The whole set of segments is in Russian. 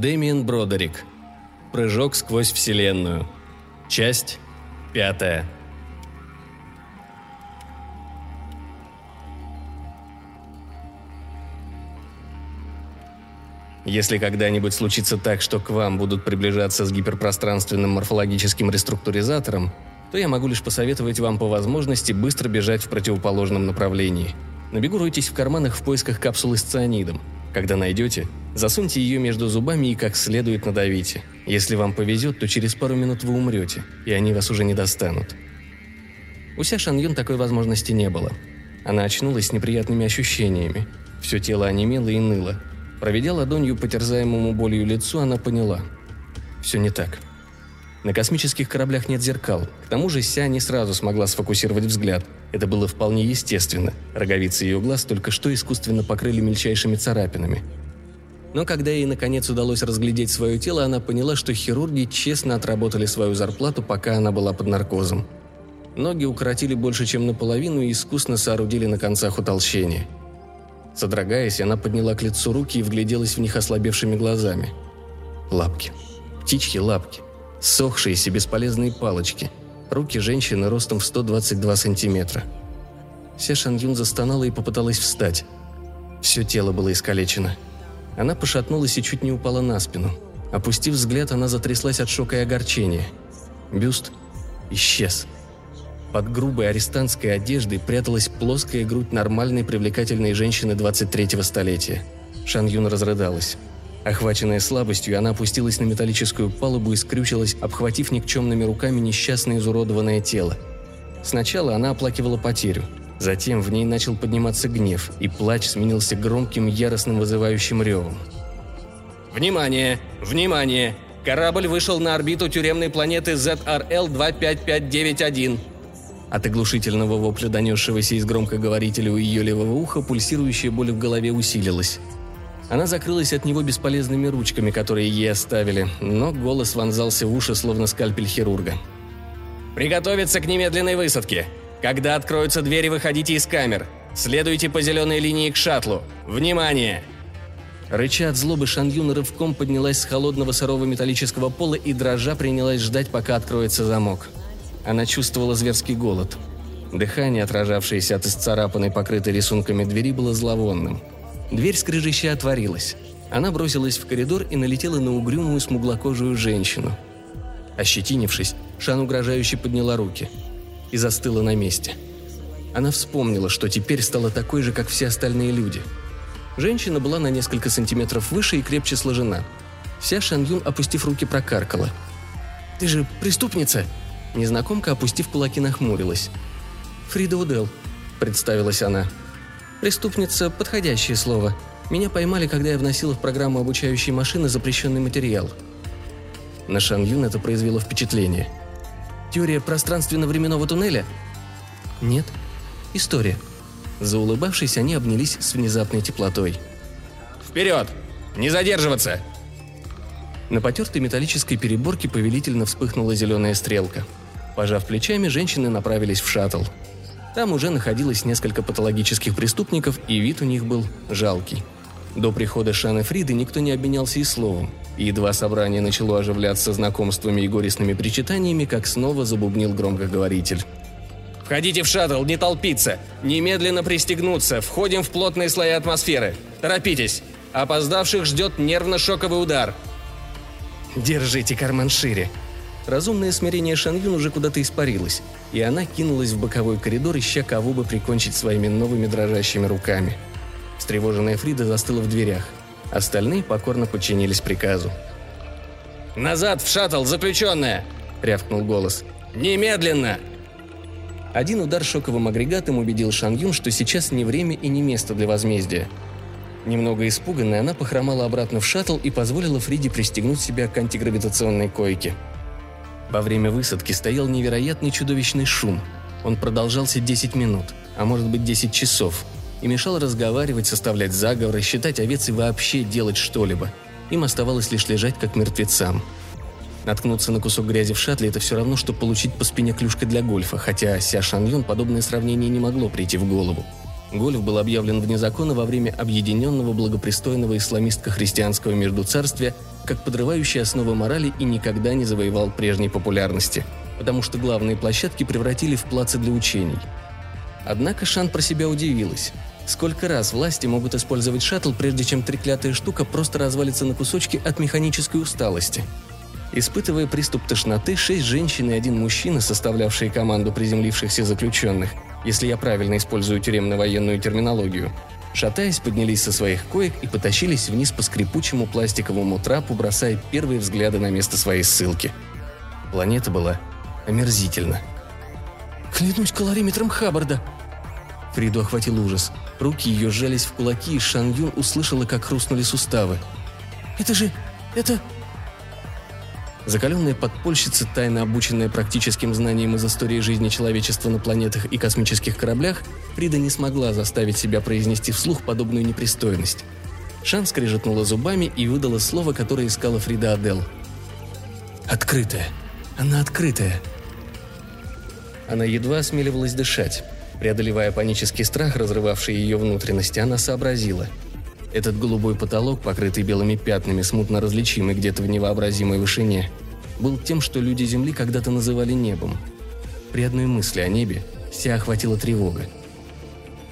Дэмиен Бродерик. Прыжок сквозь Вселенную. Часть пятая. Если когда-нибудь случится так, что к вам будут приближаться с гиперпространственным морфологическим реструктуризатором, то я могу лишь посоветовать вам по возможности быстро бежать в противоположном направлении. На в карманах в поисках капсулы с цианидом. Когда найдете, засуньте ее между зубами и как следует надавите. Если вам повезет, то через пару минут вы умрете, и они вас уже не достанут. У Ся Шан такой возможности не было. Она очнулась с неприятными ощущениями. Все тело онемело и ныло, Проведя ладонью по терзаемому болью лицу, она поняла. Все не так. На космических кораблях нет зеркал. К тому же Ся не сразу смогла сфокусировать взгляд. Это было вполне естественно. Роговицы ее глаз только что искусственно покрыли мельчайшими царапинами. Но когда ей наконец удалось разглядеть свое тело, она поняла, что хирурги честно отработали свою зарплату, пока она была под наркозом. Ноги укоротили больше, чем наполовину и искусно соорудили на концах утолщения – Содрогаясь, она подняла к лицу руки и вгляделась в них ослабевшими глазами. Лапки. Птичьи лапки. Сохшиеся бесполезные палочки. Руки женщины ростом в 122 сантиметра. Ся Шан Юн застонала и попыталась встать. Все тело было искалечено. Она пошатнулась и чуть не упала на спину. Опустив взгляд, она затряслась от шока и огорчения. Бюст исчез. Под грубой арестантской одеждой пряталась плоская грудь нормальной привлекательной женщины 23-го столетия. Шан Юн разрыдалась. Охваченная слабостью, она опустилась на металлическую палубу и скрючилась, обхватив никчемными руками несчастное изуродованное тело. Сначала она оплакивала потерю. Затем в ней начал подниматься гнев, и плач сменился громким, яростным вызывающим ревом. «Внимание! Внимание! Корабль вышел на орбиту тюремной планеты ZRL-25591. От оглушительного вопля, донесшегося из громкоговорителя у ее левого уха, пульсирующая боль в голове усилилась. Она закрылась от него бесполезными ручками, которые ей оставили, но голос вонзался в уши, словно скальпель хирурга. «Приготовиться к немедленной высадке! Когда откроются двери, выходите из камер! Следуйте по зеленой линии к шаттлу! Внимание!» Рыча от злобы, Шан Юн рывком поднялась с холодного сырого металлического пола и дрожа принялась ждать, пока откроется замок – она чувствовала зверский голод. Дыхание, отражавшееся от исцарапанной, покрытой рисунками двери, было зловонным. Дверь скрежеща отворилась. Она бросилась в коридор и налетела на угрюмую смуглокожую женщину. Ощетинившись, Шан угрожающе подняла руки и застыла на месте. Она вспомнила, что теперь стала такой же, как все остальные люди. Женщина была на несколько сантиметров выше и крепче сложена. Вся Шан Юн, опустив руки, прокаркала. «Ты же преступница!» Незнакомка, опустив кулаки, нахмурилась. «Фрида Удел», — представилась она. «Преступница — подходящее слово. Меня поймали, когда я вносила в программу обучающей машины запрещенный материал». На Шан Юн это произвело впечатление. «Теория пространственно-временного туннеля?» «Нет. История». Заулыбавшись, они обнялись с внезапной теплотой. «Вперед! Не задерживаться!» На потертой металлической переборке повелительно вспыхнула зеленая стрелка — Пожав плечами, женщины направились в шаттл. Там уже находилось несколько патологических преступников, и вид у них был жалкий. До прихода Шаны Фриды никто не обменялся и словом. Едва собрание начало оживляться знакомствами и горестными причитаниями, как снова забубнил громкоговоритель. «Входите в шаттл, не толпиться! Немедленно пристегнуться! Входим в плотные слои атмосферы! Торопитесь! Опоздавших ждет нервно-шоковый удар!» «Держите карман шире!» Разумное смирение Шаньюн уже куда-то испарилось, и она кинулась в боковой коридор, ища кого бы прикончить своими новыми дрожащими руками. Встревоженная Фрида застыла в дверях. Остальные покорно подчинились приказу. «Назад в шаттл, заключенная!» – рявкнул голос. «Немедленно!» Один удар шоковым агрегатом убедил Шан Юн, что сейчас не время и не место для возмездия. Немного испуганная, она похромала обратно в шаттл и позволила Фриде пристегнуть себя к антигравитационной койке – во время высадки стоял невероятный чудовищный шум. Он продолжался 10 минут, а может быть 10 часов, и мешал разговаривать, составлять заговоры, считать овец и вообще делать что-либо. Им оставалось лишь лежать как мертвецам. Наткнуться на кусок грязи в шаттле – это все равно, что получить по спине клюшкой для гольфа, хотя Ся Шан Юн подобное сравнение не могло прийти в голову. Гольф был объявлен вне закона во время объединенного благопристойного исламистско-христианского междуцарствия как подрывающий основы морали и никогда не завоевал прежней популярности, потому что главные площадки превратили в плацы для учений. Однако Шан про себя удивилась. Сколько раз власти могут использовать шаттл, прежде чем треклятая штука просто развалится на кусочки от механической усталости? Испытывая приступ тошноты, шесть женщин и один мужчина, составлявшие команду приземлившихся заключенных, если я правильно использую тюремно-военную терминологию, шатаясь, поднялись со своих коек и потащились вниз по скрипучему пластиковому трапу, бросая первые взгляды на место своей ссылки. Планета была омерзительна. «Клянусь калориметром Хаббарда!» Фриду охватил ужас. Руки ее сжались в кулаки, и Шан Юн услышала, как хрустнули суставы. «Это же... это...» Закаленная подпольщица, тайно обученная практическим знанием из истории жизни человечества на планетах и космических кораблях, Фрида не смогла заставить себя произнести вслух подобную непристойность. Шан скрежетнула зубами и выдала слово, которое искала Фрида Адел. «Открытая. Она открытая». Она едва осмеливалась дышать. Преодолевая панический страх, разрывавший ее внутренности, она сообразила – этот голубой потолок, покрытый белыми пятнами, смутно различимый где-то в невообразимой вышине, был тем, что люди Земли когда-то называли небом. При одной мысли о небе вся охватила тревога.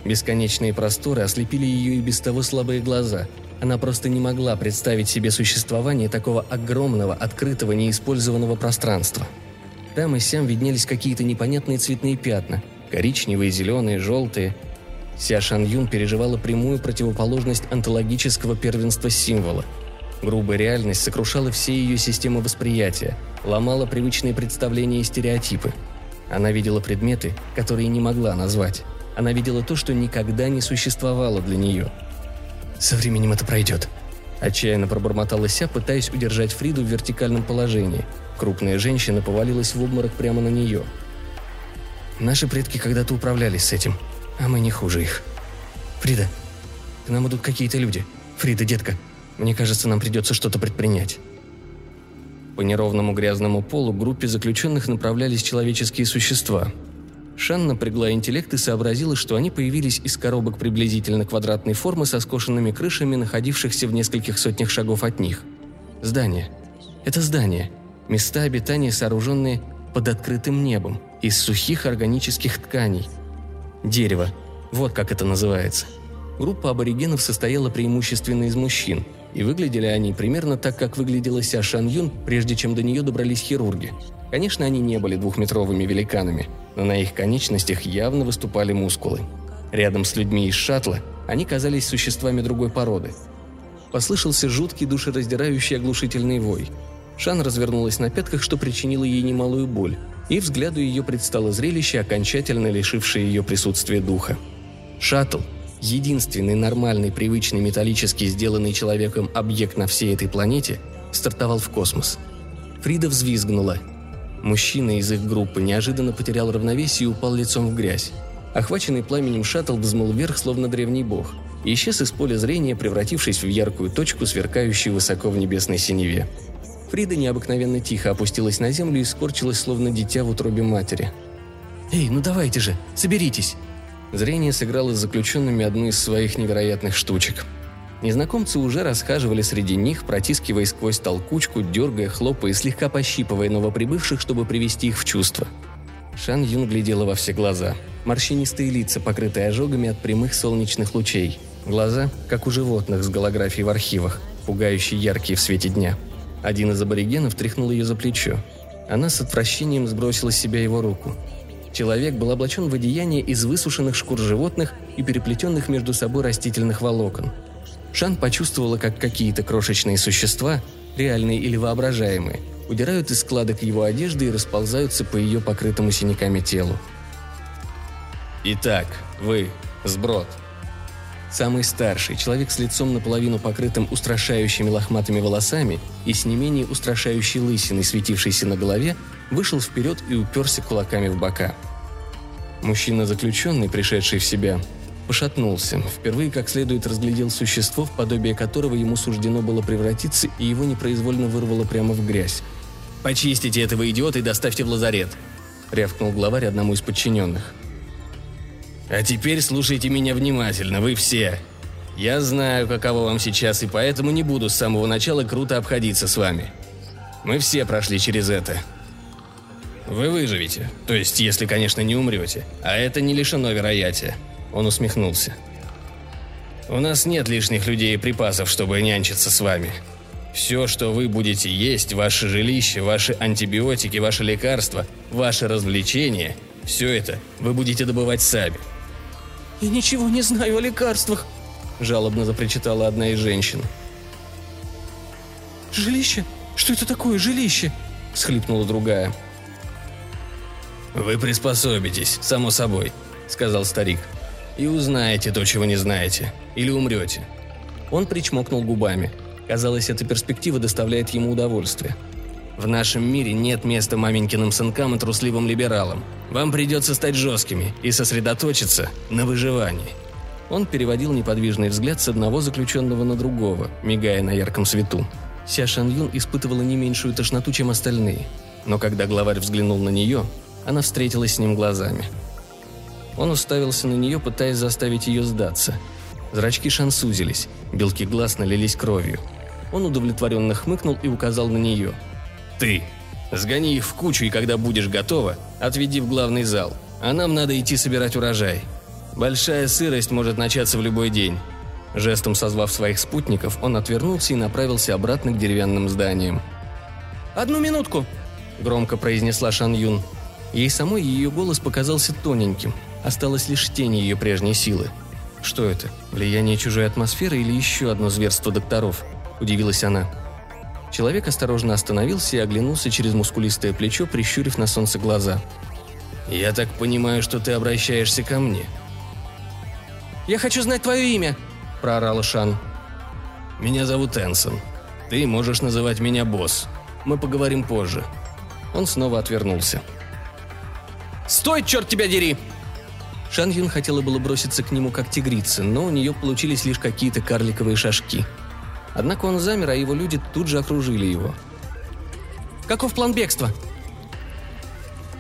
Бесконечные просторы ослепили ее и без того слабые глаза. Она просто не могла представить себе существование такого огромного, открытого, неиспользованного пространства. Там и сям виднелись какие-то непонятные цветные пятна – коричневые, зеленые, желтые – Ся Шан Юн переживала прямую противоположность онтологического первенства символа. Грубая реальность сокрушала все ее системы восприятия, ломала привычные представления и стереотипы. Она видела предметы, которые не могла назвать. Она видела то, что никогда не существовало для нее. «Со временем это пройдет», – отчаянно пробормотала Ся, пытаясь удержать Фриду в вертикальном положении. Крупная женщина повалилась в обморок прямо на нее. «Наши предки когда-то управлялись с этим», а мы не хуже их. Фрида, к нам идут какие-то люди. Фрида, детка, мне кажется, нам придется что-то предпринять. По неровному грязному полу группе заключенных направлялись человеческие существа. Шан напрягла интеллект и сообразила, что они появились из коробок приблизительно квадратной формы со скошенными крышами, находившихся в нескольких сотнях шагов от них. Здание. Это здание. Места обитания, сооруженные под открытым небом, из сухих органических тканей – Дерево. Вот как это называется. Группа аборигенов состояла преимущественно из мужчин, и выглядели они примерно так, как выглядела Ся Шан Юн, прежде чем до нее добрались хирурги. Конечно, они не были двухметровыми великанами, но на их конечностях явно выступали мускулы. Рядом с людьми из шаттла они казались существами другой породы. Послышался жуткий душераздирающий оглушительный вой. Шан развернулась на пятках, что причинило ей немалую боль, и взгляду ее предстало зрелище, окончательно лишившее ее присутствия духа. Шаттл – единственный нормальный, привычный, металлически сделанный человеком объект на всей этой планете – стартовал в космос. Фрида взвизгнула. Мужчина из их группы неожиданно потерял равновесие и упал лицом в грязь. Охваченный пламенем шаттл взмыл вверх, словно древний бог, и исчез из поля зрения, превратившись в яркую точку, сверкающую высоко в небесной синеве. Фрида необыкновенно тихо опустилась на землю и скорчилась, словно дитя в утробе матери. «Эй, ну давайте же, соберитесь!» Зрение сыграло с заключенными одну из своих невероятных штучек. Незнакомцы уже расхаживали среди них, протискивая сквозь толкучку, дергая, хлопая и слегка пощипывая новоприбывших, чтобы привести их в чувство. Шан Юн глядела во все глаза. Морщинистые лица, покрытые ожогами от прямых солнечных лучей. Глаза, как у животных с голографией в архивах, пугающие яркие в свете дня – один из аборигенов тряхнул ее за плечо. Она с отвращением сбросила с себя его руку. Человек был облачен в одеяние из высушенных шкур животных и переплетенных между собой растительных волокон. Шан почувствовала, как какие-то крошечные существа, реальные или воображаемые, удирают из складок его одежды и расползаются по ее покрытому синяками телу. «Итак, вы, сброд», Самый старший, человек с лицом наполовину покрытым устрашающими лохматыми волосами и с не менее устрашающей лысиной, светившейся на голове, вышел вперед и уперся кулаками в бока. Мужчина-заключенный, пришедший в себя, пошатнулся, впервые как следует разглядел существо, в подобие которого ему суждено было превратиться, и его непроизвольно вырвало прямо в грязь. «Почистите этого идиота и доставьте в лазарет!» – рявкнул главарь одному из подчиненных. А теперь слушайте меня внимательно, вы все. Я знаю, каково вам сейчас, и поэтому не буду с самого начала круто обходиться с вами. Мы все прошли через это. Вы выживете, то есть, если, конечно, не умрете. А это не лишено вероятия. Он усмехнулся. У нас нет лишних людей и припасов, чтобы нянчиться с вами. Все, что вы будете есть, ваше жилище, ваши антибиотики, ваши лекарства, ваши развлечения, все это вы будете добывать сами. Я ничего не знаю о лекарствах, жалобно запричитала одна из женщин. Жилище? Что это такое жилище? схлипнула другая. «Вы приспособитесь, само собой», — сказал старик. «И узнаете то, чего не знаете. Или умрете». Он причмокнул губами. Казалось, эта перспектива доставляет ему удовольствие. В нашем мире нет места маменькиным сынкам и трусливым либералам. Вам придется стать жесткими и сосредоточиться на выживании. Он переводил неподвижный взгляд с одного заключенного на другого, мигая на ярком свету. Ся Шан Юн испытывала не меньшую тошноту, чем остальные. Но когда главарь взглянул на нее, она встретилась с ним глазами. Он уставился на нее, пытаясь заставить ее сдаться. Зрачки Шан сузились, белки глаз налились кровью. Он удовлетворенно хмыкнул и указал на нее. «Ты! Сгони их в кучу, и когда будешь готова, отведи в главный зал. А нам надо идти собирать урожай. Большая сырость может начаться в любой день». Жестом созвав своих спутников, он отвернулся и направился обратно к деревянным зданиям. «Одну минутку!» – громко произнесла Шан Юн. Ей самой ее голос показался тоненьким, осталась лишь тень ее прежней силы. «Что это? Влияние чужой атмосферы или еще одно зверство докторов?» – удивилась она. Человек осторожно остановился и оглянулся через мускулистое плечо, прищурив на солнце глаза. «Я так понимаю, что ты обращаешься ко мне?» «Я хочу знать твое имя!» – проорала Шан. «Меня зовут Энсон. Ты можешь называть меня босс. Мы поговорим позже». Он снова отвернулся. «Стой, черт тебя дери!» Шан Юн хотела было броситься к нему как тигрица, но у нее получились лишь какие-то карликовые шажки. Однако он замер, а его люди тут же окружили его. «Каков план бегства?»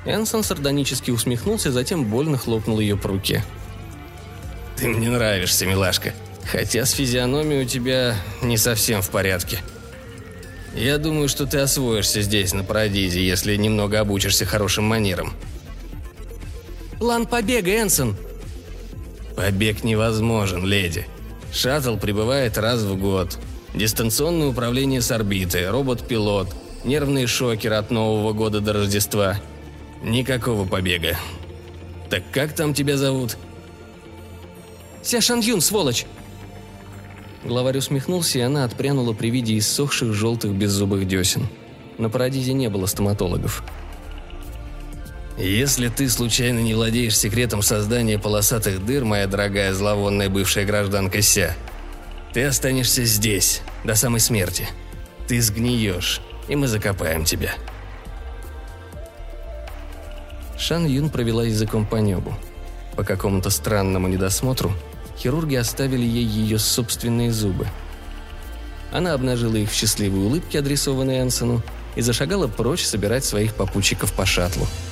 Энсон сардонически усмехнулся, затем больно хлопнул ее по руке. «Ты мне нравишься, милашка. Хотя с физиономией у тебя не совсем в порядке. Я думаю, что ты освоишься здесь, на Парадизе, если немного обучишься хорошим манерам», План побега, Энсон!» «Побег невозможен, леди. Шаттл прибывает раз в год. Дистанционное управление с орбиты, робот-пилот, нервные шокеры от Нового года до Рождества. Никакого побега. Так как там тебя зовут?» «Ся Шан Юн, сволочь!» Главарь усмехнулся, и она отпрянула при виде иссохших желтых беззубых десен. На Парадизе не было стоматологов. Если ты случайно не владеешь секретом создания полосатых дыр, моя дорогая зловонная бывшая гражданка Ся, ты останешься здесь, до самой смерти. Ты сгниешь, и мы закопаем тебя. Шан Юн провела языком по небу. По какому-то странному недосмотру хирурги оставили ей ее собственные зубы. Она обнажила их в счастливой улыбке, адресованной Энсону, и зашагала прочь собирать своих попутчиков по шаттлу –